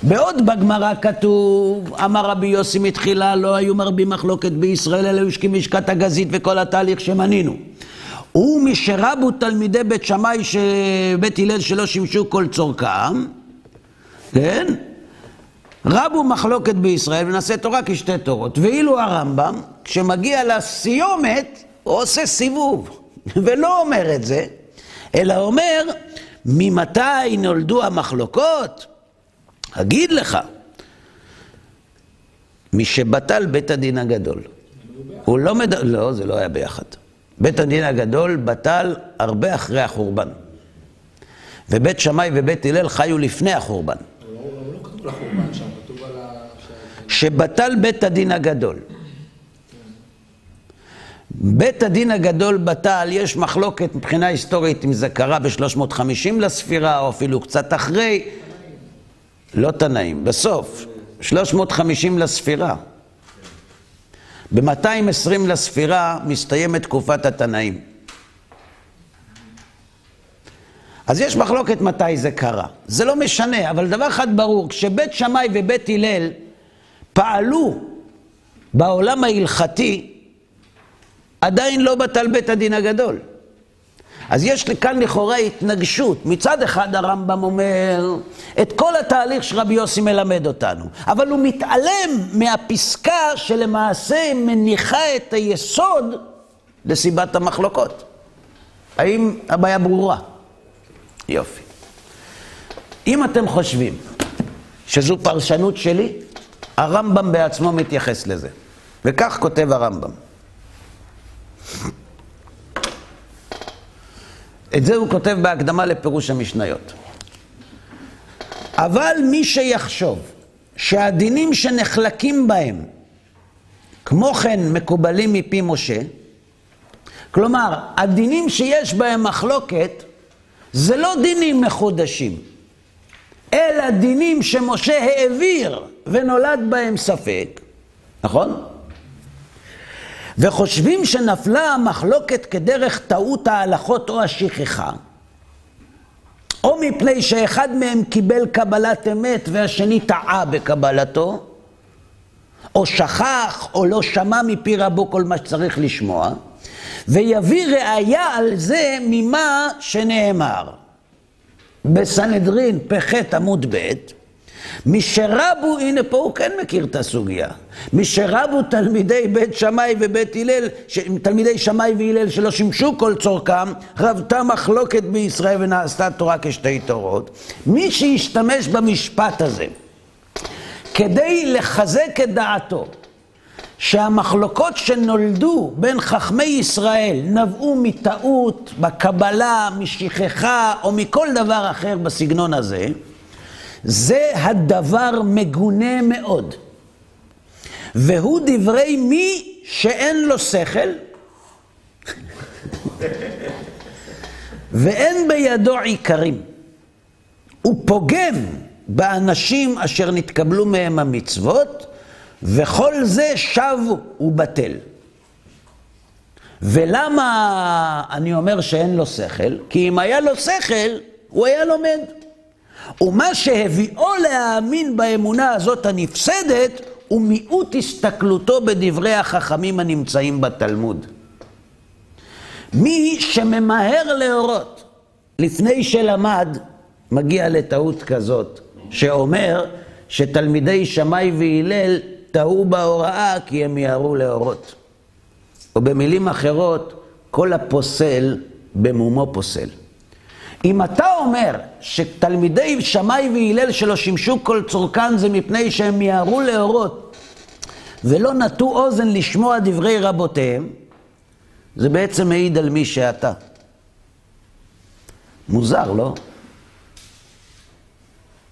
בעוד בגמרא כתוב, אמר רבי יוסי מתחילה, לא היו מרבים מחלוקת בישראל, אלא יושקים משקת הגזית וכל התהליך שמנינו. ומשרבו תלמידי בית שמאי, בית הלל שלא שימשו כל צורכם, כן? רבו מחלוקת בישראל ונעשה תורה כשתי תורות. ואילו הרמב"ם, כשמגיע לסיומת, הוא עושה סיבוב, ולא אומר את זה, אלא אומר, ממתי נולדו המחלוקות? אגיד לך, משבטל בית הדין הגדול. הוא לא מד... לא, זה לא היה ביחד. בית הדין הגדול בטל הרבה אחרי החורבן. ובית שמאי ובית הלל חיו לפני החורבן. שבטל בית הדין הגדול. בית הדין הגדול בטל, יש מחלוקת מבחינה היסטורית אם זה קרה ב-350 לספירה או אפילו קצת אחרי, לא תנאים, בסוף, 350 לספירה. ב-220 לספירה מסתיימת תקופת התנאים. אז יש מחלוקת מתי זה קרה. זה לא משנה, אבל דבר אחד ברור, כשבית שמאי ובית הלל פעלו בעולם ההלכתי, עדיין לא בטל בית הדין הגדול. אז יש לי כאן לכאורה התנגשות. מצד אחד הרמב"ם אומר את כל התהליך שרבי יוסי מלמד אותנו, אבל הוא מתעלם מהפסקה שלמעשה מניחה את היסוד לסיבת המחלוקות. האם הבעיה ברורה? יופי. אם אתם חושבים שזו פרשנות שלי, הרמב"ם בעצמו מתייחס לזה. וכך כותב הרמב"ם. את זה הוא כותב בהקדמה לפירוש המשניות. אבל מי שיחשוב שהדינים שנחלקים בהם, כמו כן מקובלים מפי משה, כלומר, הדינים שיש בהם מחלוקת, זה לא דינים מחודשים, אלא דינים שמשה העביר ונולד בהם ספק, נכון? וחושבים שנפלה המחלוקת כדרך טעות ההלכות או השכחה, או מפני שאחד מהם קיבל קבלת אמת והשני טעה בקבלתו, או שכח או לא שמע מפי רבו כל מה שצריך לשמוע, ויביא ראיה על זה ממה שנאמר. בסנהדרין פח עמוד ב' משרבו, הנה פה הוא כן מכיר את הסוגיה, משרבו תלמידי בית שמאי ובית הלל, תלמידי שמאי והלל שלא שימשו כל צורכם, רבתה מחלוקת בישראל ונעשתה תורה כשתי תורות. מי שישתמש במשפט הזה כדי לחזק את דעתו, שהמחלוקות שנולדו בין חכמי ישראל נבעו מטעות, בקבלה, משכחה או מכל דבר אחר בסגנון הזה, זה הדבר מגונה מאוד. והוא דברי מי שאין לו שכל ואין בידו עיקרים. הוא פוגם באנשים אשר נתקבלו מהם המצוות, וכל זה שב ובטל. ולמה אני אומר שאין לו שכל? כי אם היה לו שכל, הוא היה לומד. ומה שהביאו להאמין באמונה הזאת הנפסדת, הוא מיעוט הסתכלותו בדברי החכמים הנמצאים בתלמוד. מי שממהר להורות לפני שלמד, מגיע לטעות כזאת, שאומר שתלמידי שמאי והלל טעו בהוראה כי הם מיהרו להורות. או במילים אחרות, כל הפוסל במומו פוסל. אם אתה אומר שתלמידי שמאי והלל שלא שימשו כל צורכן זה מפני שהם מיהרו להורות ולא נטו אוזן לשמוע דברי רבותיהם, זה בעצם מעיד על מי שאתה. מוזר, לא?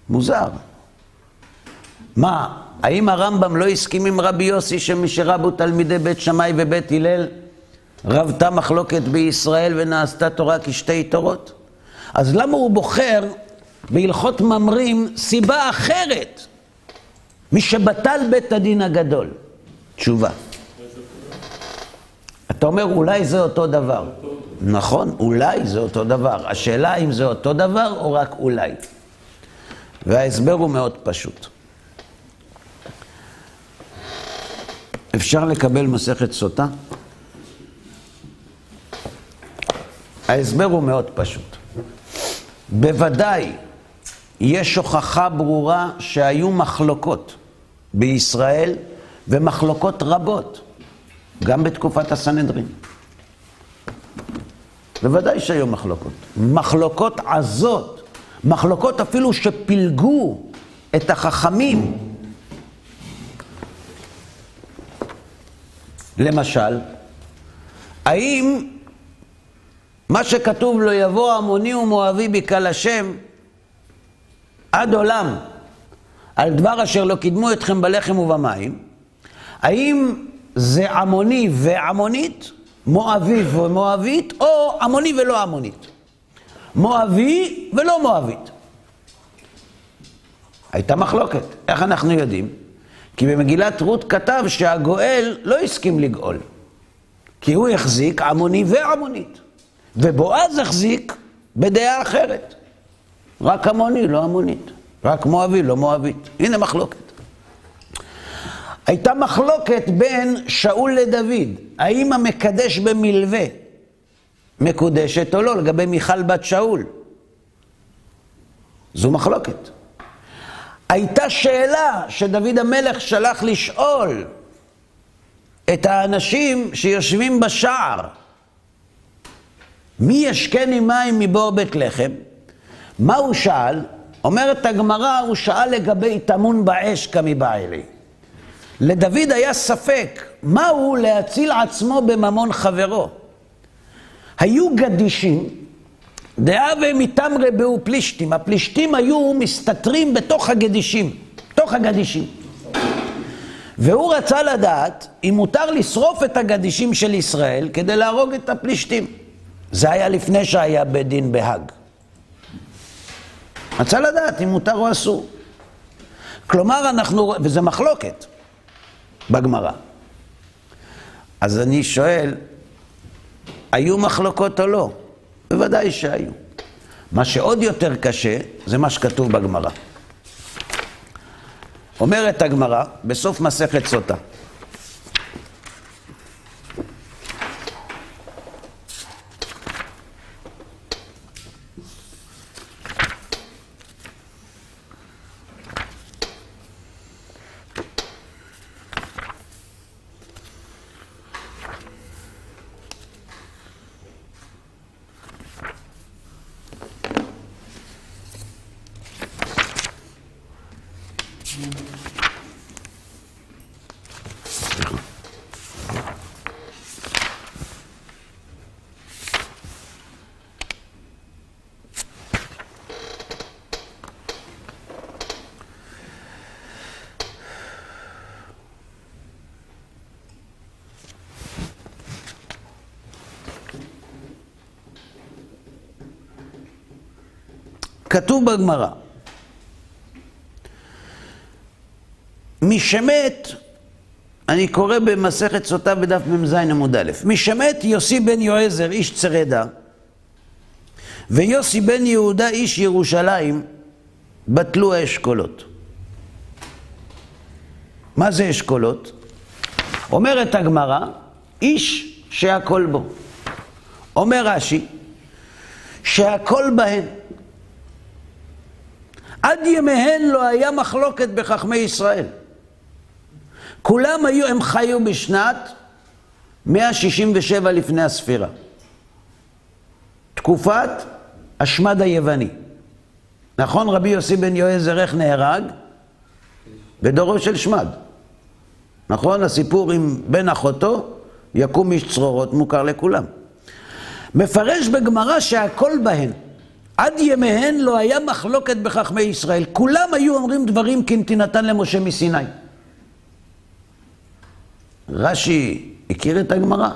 מוזר. מה, האם הרמב"ם לא הסכים עם רבי יוסי שמשרבו תלמידי בית שמאי ובית הלל רבתה מחלוקת בישראל ונעשתה תורה כשתי תורות? אז למה הוא בוחר בהלכות ממרים סיבה אחרת משבטל בית הדין הגדול? תשובה. אתה אומר, אולי זה אותו דבר. נכון, אולי זה אותו דבר. השאלה אם זה אותו דבר או רק אולי. וההסבר הוא מאוד פשוט. אפשר לקבל מסכת סוטה? ההסבר הוא מאוד פשוט. בוודאי יש הוכחה ברורה שהיו מחלוקות בישראל, ומחלוקות רבות, גם בתקופת הסנהדרין. בוודאי שהיו מחלוקות. מחלוקות עזות, מחלוקות אפילו שפילגו את החכמים. למשל, האם מה שכתוב לו יבוא עמוני ומואבי בקהל השם עד עולם על דבר אשר לא קידמו אתכם בלחם ובמים, האם זה עמוני ועמונית, מואבי ומואבית, או עמוני ולא עמונית? מואבי ולא מואבית. הייתה מחלוקת. איך אנחנו יודעים? כי במגילת רות כתב שהגואל לא הסכים לגאול, כי הוא החזיק עמוני ועמונית. ובועז החזיק בדעה אחרת. רק עמוני, לא עמונית. רק מואבי, לא מואבית. הנה מחלוקת. הייתה מחלוקת בין שאול לדוד, האם המקדש במלווה מקודשת או לא, לגבי מיכל בת שאול. זו מחלוקת. הייתה שאלה שדוד המלך שלח לשאול את האנשים שיושבים בשער. מי ישקני מים מבור בית לחם? מה הוא שאל? אומרת הגמרא, הוא שאל לגבי טמון באש כמבעלי. לדוד היה ספק, מהו להציל עצמו בממון חברו? היו גדישים, דאה ומתמרי באו פלישתים. הפלישתים היו מסתתרים בתוך הגדישים, בתוך הגדישים. והוא רצה לדעת אם מותר לשרוף את הגדישים של ישראל כדי להרוג את הפלישתים. זה היה לפני שהיה בית דין בהאג. רצה לדעת אם מותר או אסור. כלומר, אנחנו, וזה מחלוקת בגמרא. אז אני שואל, היו מחלוקות או לא? בוודאי שהיו. מה שעוד יותר קשה, זה מה שכתוב בגמרא. אומרת הגמרא, בסוף מסכת סוטה. כתוב בגמרא, מי שמת, אני קורא במסכת סוטה בדף מ"ז עמוד א', מי שמת יוסי בן יועזר איש צרדה ויוסי בן יהודה איש ירושלים בטלו האשכולות. מה זה אשכולות? אומרת הגמרא, איש שהכל בו. אומר רש"י, שהכל בהן. עד ימיהן לא היה מחלוקת בחכמי ישראל. כולם היו, הם חיו בשנת 167 לפני הספירה. תקופת השמד היווני. נכון רבי יוסי בן יועזר איך נהרג? בדורו של שמד. נכון? הסיפור עם בן אחותו, יקום איש צרורות, מוכר לכולם. מפרש בגמרא שהכל בהן. עד ימיהן לא היה מחלוקת בחכמי ישראל. כולם היו אומרים דברים כנתינתן למשה מסיני. רש"י הכיר את הגמרא?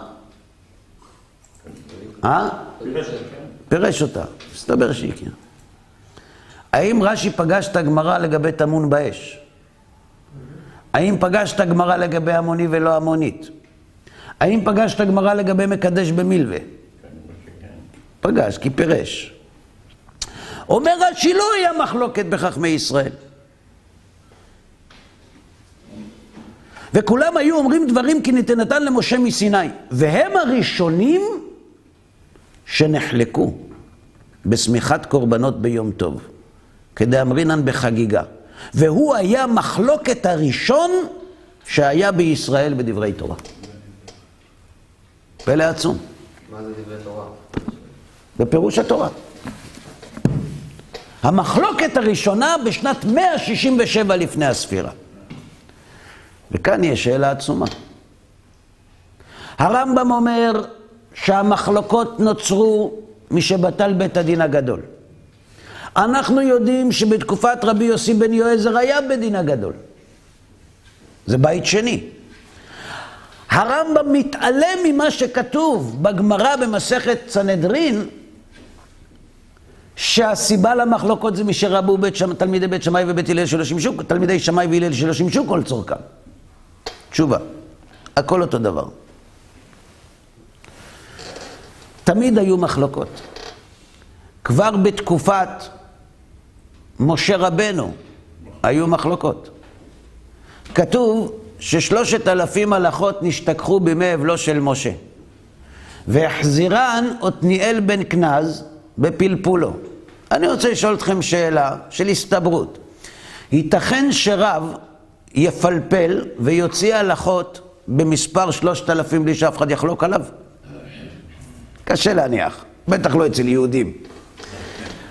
אה? פירש אותה, מסתבר שהכיר. האם רש"י פגש את הגמרא לגבי טמון באש? האם פגש את הגמרא לגבי המוני ולא המונית? האם פגש את הגמרא לגבי מקדש במילווה? פגש, כי פירש. אומר רש"י, לא היה מחלוקת בחכמי ישראל. וכולם היו אומרים דברים כי ניתנתן למשה מסיני. והם הראשונים שנחלקו בשמיכת קורבנות ביום טוב, כדאמרינן בחגיגה. והוא היה מחלוקת הראשון שהיה בישראל בדברי תורה. פלא עצום. מה זה דברי תורה? בפירוש התורה. המחלוקת הראשונה בשנת 167 לפני הספירה. וכאן יש שאלה עצומה. הרמב"ם אומר שהמחלוקות נוצרו משבטל בית הדין הגדול. אנחנו יודעים שבתקופת רבי יוסי בן יועזר היה בית דין הגדול. זה בית שני. הרמב"ם מתעלם ממה שכתוב בגמרא במסכת סנהדרין, שהסיבה למחלוקות זה משרבו בית שמ... תלמידי בית שמאי ובית הלל שלא שימשו, תלמידי שמאי והלל שלא שימשו כל צורכם. תשובה, הכל אותו דבר. תמיד היו מחלוקות. כבר בתקופת משה רבנו היו מחלוקות. כתוב ששלושת אלפים הלכות נשתכחו בימי אבלו של משה. והחזירן עתניאל בן כנז בפלפולו. אני רוצה לשאול אתכם שאלה של הסתברות. ייתכן שרב יפלפל ויוציא הלכות במספר שלושת אלפים בלי שאף אחד יחלוק עליו? קשה להניח, בטח לא אצל יהודים.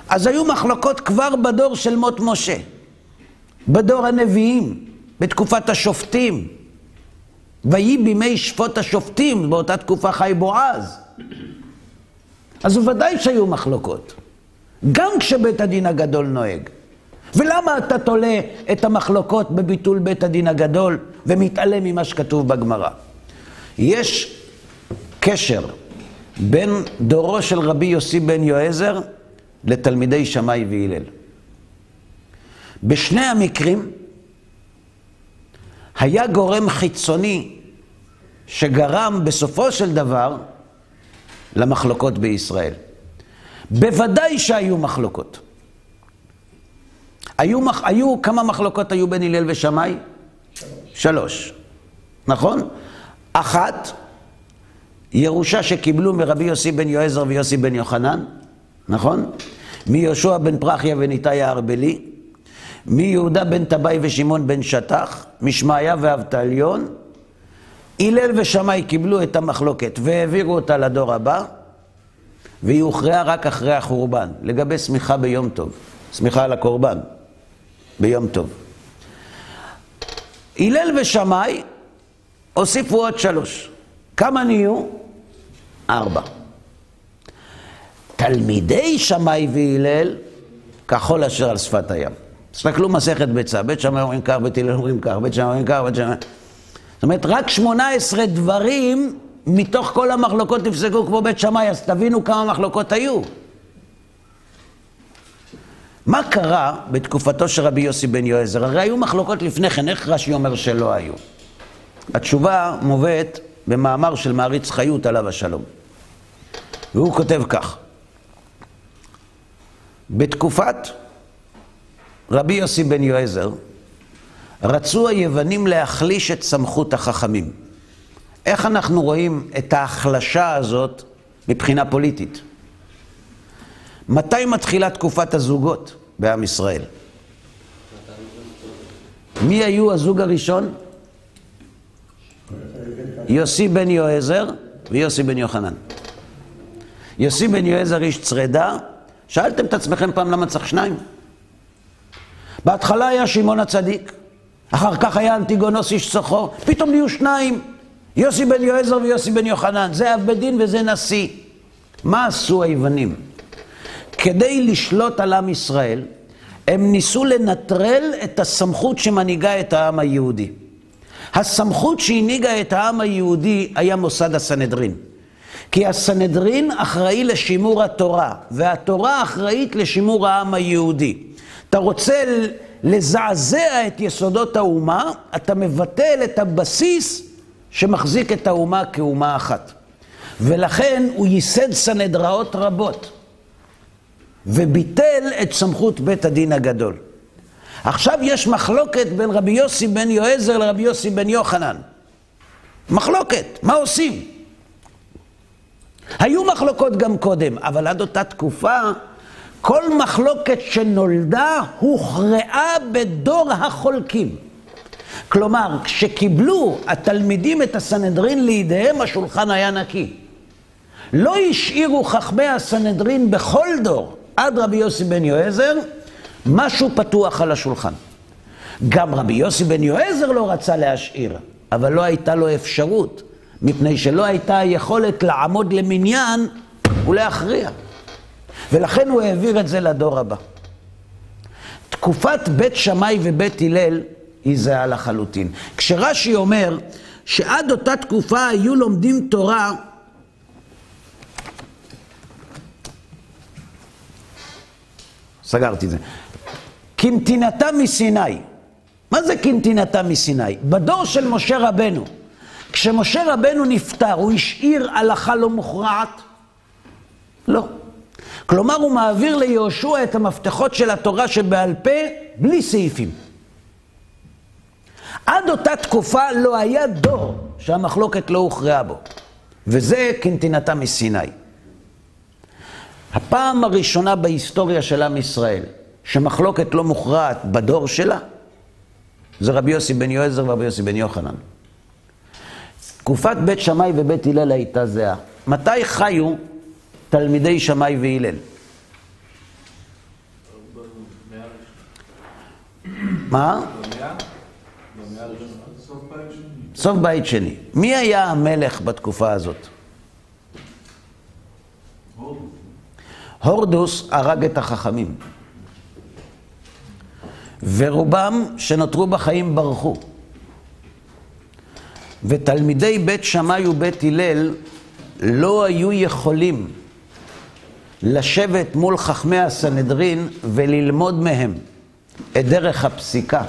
אז היו מחלוקות כבר בדור של מות משה, בדור הנביאים, בתקופת השופטים. ויהי בימי שפוט השופטים, באותה תקופה חי בועז. אז ודאי שהיו מחלוקות, גם כשבית הדין הגדול נוהג. ולמה אתה תולה את המחלוקות בביטול בית הדין הגדול ומתעלם ממה שכתוב בגמרא? יש קשר בין דורו של רבי יוסי בן יועזר לתלמידי שמאי והלל. בשני המקרים היה גורם חיצוני שגרם בסופו של דבר למחלוקות בישראל. בוודאי שהיו מחלוקות. היו, היו, כמה מחלוקות היו בין הלל ושמאי? שלוש. נכון? אחת, ירושה שקיבלו מרבי יוסי בן יועזר ויוסי בן יוחנן, נכון? מיהושע בן פרחיה וניתאי הארבלי, מיהודה בן טבעי ושמעון בן שטח, משמעיה ואבטליון, הלל ושמאי קיבלו את המחלוקת והעבירו אותה לדור הבא, והיא הוכרעה רק אחרי החורבן, לגבי סמיכה ביום טוב, סמיכה על הקורבן, ביום טוב. הלל ושמאי הוסיפו עוד שלוש. כמה נהיו? ארבע. תלמידי שמאי והלל, כחול אשר על שפת הים. תסתכלו מסכת ביצה, בית שמאי אומרים כך, בית הלל אומרים כך, בית שמאי אומרים כך, בית שמאי... זאת אומרת, רק 18 דברים מתוך כל המחלוקות נפסקו כמו בית שמאי, אז תבינו כמה מחלוקות היו. מה קרה בתקופתו של רבי יוסי בן יועזר? הרי היו מחלוקות לפני כן, איך רש"י אומר שלא היו? התשובה מובאת במאמר של מעריץ חיות עליו השלום. והוא כותב כך: בתקופת רבי יוסי בן יועזר, רצו היוונים להחליש את סמכות החכמים. איך אנחנו רואים את ההחלשה הזאת מבחינה פוליטית? מתי מתחילה תקופת הזוגות בעם ישראל? מי היו הזוג הראשון? יוסי בן יועזר ויוסי בן יוחנן. יוסי בן יועזר איש צרדה, שאלתם את עצמכם פעם למה צריך שניים? בהתחלה היה שמעון הצדיק, אחר כך היה אנטיגונוס איש צוחו, פתאום נהיו שניים, יוסי בן יועזר ויוסי בן יוחנן, זה אב בית דין וזה נשיא. מה עשו היוונים? כדי לשלוט על עם ישראל, הם ניסו לנטרל את הסמכות שמנהיגה את העם היהודי. הסמכות שהנהיגה את העם היהודי היה מוסד הסנהדרין. כי הסנהדרין אחראי לשימור התורה, והתורה אחראית לשימור העם היהודי. אתה רוצה לזעזע את יסודות האומה, אתה מבטל את הבסיס שמחזיק את האומה כאומה אחת. ולכן הוא ייסד סנהדראות רבות, וביטל את סמכות בית הדין הגדול. עכשיו יש מחלוקת בין רבי יוסי בן יועזר לרבי יוסי בן יוחנן. מחלוקת, מה עושים? היו מחלוקות גם קודם, אבל עד אותה תקופה כל מחלוקת שנולדה הוכרעה בדור החולקים. כלומר, כשקיבלו התלמידים את הסנהדרין לידיהם, השולחן היה נקי. לא השאירו חכמי הסנהדרין בכל דור, עד רבי יוסי בן יועזר, משהו פתוח על השולחן. גם רבי יוסי בן יועזר לא רצה להשאיר, אבל לא הייתה לו אפשרות, מפני שלא הייתה יכולת לעמוד למניין ולהכריע. ולכן הוא העביר את זה לדור הבא. תקופת בית שמאי ובית הלל היא זהה לחלוטין. כשרש"י אומר שעד אותה תקופה היו לומדים תורה סגרתי את זה. כנתינתה מסיני. מה זה כנתינתה מסיני? בדור של משה רבנו, כשמשה רבנו נפטר, הוא השאיר הלכה לא מוכרעת? לא. כלומר, הוא מעביר ליהושע את המפתחות של התורה שבעל פה, בלי סעיפים. עד אותה תקופה לא היה דור שהמחלוקת לא הוכרעה בו. וזה כנתינתה מסיני. הפעם הראשונה בהיסטוריה של עם ישראל, שמחלוקת לא מוכרעת בדור שלה, זה רבי יוסי בן יועזר ורבי יוסי בן יוחנן. תקופת בית שמאי ובית הלל הייתה זהה. מתי חיו תלמידי שמאי והלל? מה? סוף בית שני. מי היה המלך בתקופה הזאת? הורדוס הרג את החכמים. ורובם שנותרו בחיים ברחו. ותלמידי בית שמאי ובית הלל לא היו יכולים לשבת מול חכמי הסנהדרין וללמוד מהם את דרך הפסיקה.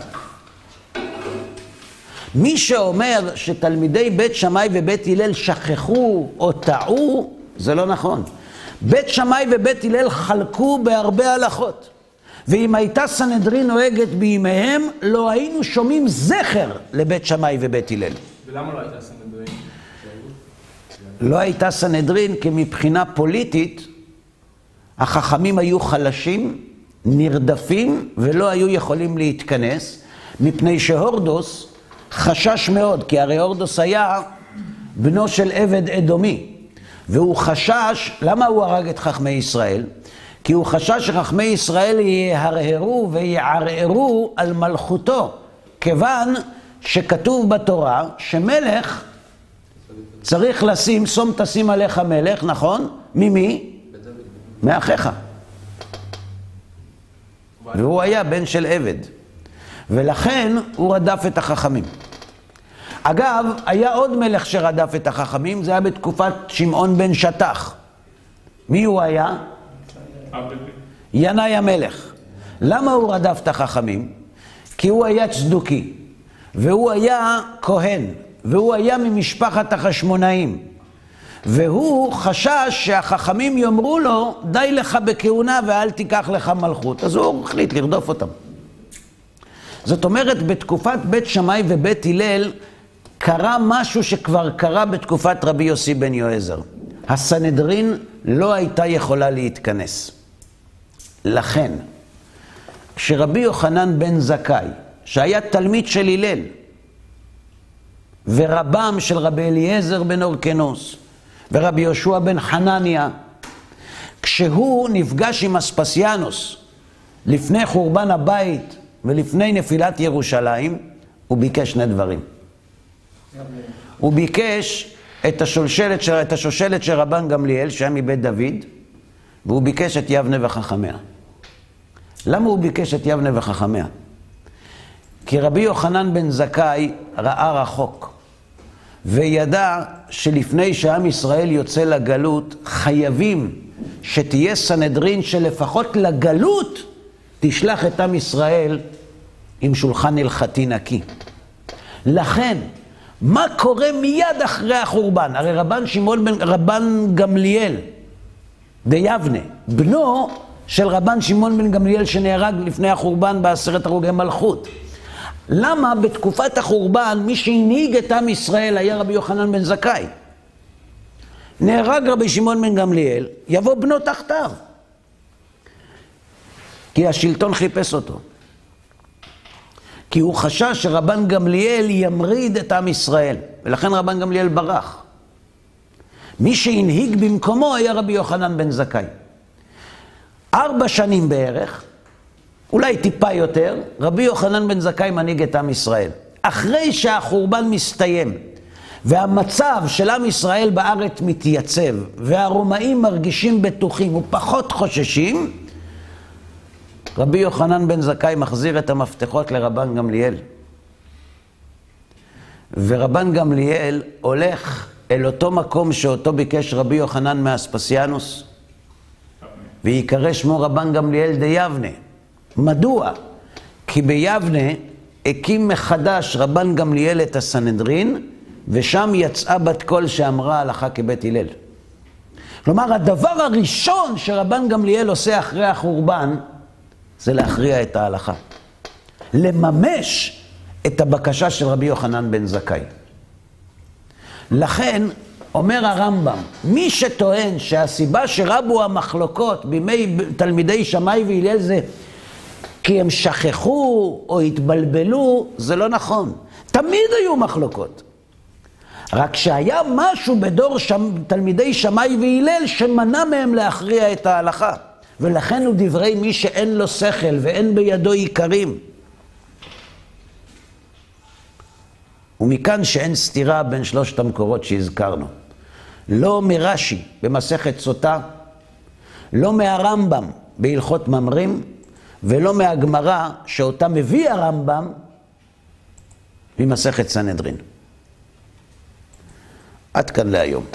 מי שאומר שתלמידי בית שמאי ובית הלל שכחו או טעו, זה לא נכון. בית שמאי ובית הלל חלקו בהרבה הלכות. ואם הייתה סנהדרין נוהגת בימיהם, לא היינו שומעים זכר לבית שמאי ובית הלל. ולמה לא הייתה סנהדרין? לא הייתה סנהדרין כי מבחינה פוליטית החכמים היו חלשים, נרדפים ולא היו יכולים להתכנס, מפני שהורדוס חשש מאוד, כי הרי הורדוס היה בנו של עבד אדומי, והוא חשש, למה הוא הרג את חכמי ישראל? כי הוא חשש שחכמי ישראל יהרהרו ויערערו על מלכותו, כיוון שכתוב בתורה שמלך צריך לשים, שום תשים עליך מלך, נכון? ממי? מאחיך. והוא היה בן של עבד. ולכן הוא רדף את החכמים. אגב, היה עוד מלך שרדף את החכמים, זה היה בתקופת שמעון בן שטח. מי הוא היה? ינאי המלך. למה הוא רדף את החכמים? כי הוא היה צדוקי, והוא היה כהן, והוא היה ממשפחת החשמונאים. והוא חשש שהחכמים יאמרו לו, די לך בכהונה ואל תיקח לך מלכות. אז הוא החליט לרדוף אותם. זאת אומרת, בתקופת בית שמאי ובית הלל, קרה משהו שכבר קרה בתקופת רבי יוסי בן יועזר. הסנהדרין לא הייתה יכולה להתכנס. לכן, כשרבי יוחנן בן זכאי, שהיה תלמיד של הלל, ורבם של רבי אליעזר בן אורקנוס, ורבי יהושע בן חנניה, כשהוא נפגש עם אספסיאנוס לפני חורבן הבית ולפני נפילת ירושלים, הוא ביקש שני דברים. הוא ביקש את השושלת של, את השושלת של רבן גמליאל, שהיה מבית דוד, והוא ביקש את יבנה וחכמיה. למה הוא ביקש את יבנה וחכמיה? כי רבי יוחנן בן זכאי ראה רחוק, וידע שלפני שעם ישראל יוצא לגלות, חייבים שתהיה סנהדרין שלפחות לגלות תשלח את עם ישראל עם שולחן הלכתי נקי. לכן, מה קורה מיד אחרי החורבן? הרי רבן שמעון בן, רבן גמליאל ביבנה, בנו של רבן שמעון בן גמליאל שנהרג לפני החורבן בעשרת הרוגי מלכות. למה בתקופת החורבן מי שהנהיג את עם ישראל היה רבי יוחנן בן זכאי? נהרג רבי שמעון בן גמליאל, יבוא בנו תחתיו. כי השלטון חיפש אותו. כי הוא חשש שרבן גמליאל ימריד את עם ישראל, ולכן רבן גמליאל ברח. מי שהנהיג במקומו היה רבי יוחנן בן זכאי. ארבע שנים בערך, אולי טיפה יותר, רבי יוחנן בן זכאי מנהיג את עם ישראל. אחרי שהחורבן מסתיים, והמצב של עם ישראל בארץ מתייצב, והרומאים מרגישים בטוחים ופחות חוששים, רבי יוחנן בן זכאי מחזיר את המפתחות לרבן גמליאל. ורבן גמליאל הולך אל אותו מקום שאותו ביקש רבי יוחנן מאספסיאנוס, ויקרא שמו רבן גמליאל דיבנה. מדוע? כי ביבנה הקים מחדש רבן גמליאל את הסנהדרין, ושם יצאה בת קול שאמרה הלכה כבית הלל. כלומר, הדבר הראשון שרבן גמליאל עושה אחרי החורבן, זה להכריע את ההלכה. לממש את הבקשה של רבי יוחנן בן זכאי. לכן, אומר הרמב"ם, מי שטוען שהסיבה שרבו המחלוקות בימי תלמידי שמאי והלל זה כי הם שכחו או התבלבלו, זה לא נכון. תמיד היו מחלוקות. רק שהיה משהו בדור שם, תלמידי שמאי והלל שמנע מהם להכריע את ההלכה. ולכן הוא דברי מי שאין לו שכל ואין בידו עיקרים. ומכאן שאין סתירה בין שלושת המקורות שהזכרנו. לא מרש"י במסכת סוטה, לא מהרמב"ם בהלכות ממרים, ולא מהגמרא שאותה מביא הרמב"ם ממסכת סנהדרין. עד כאן להיום.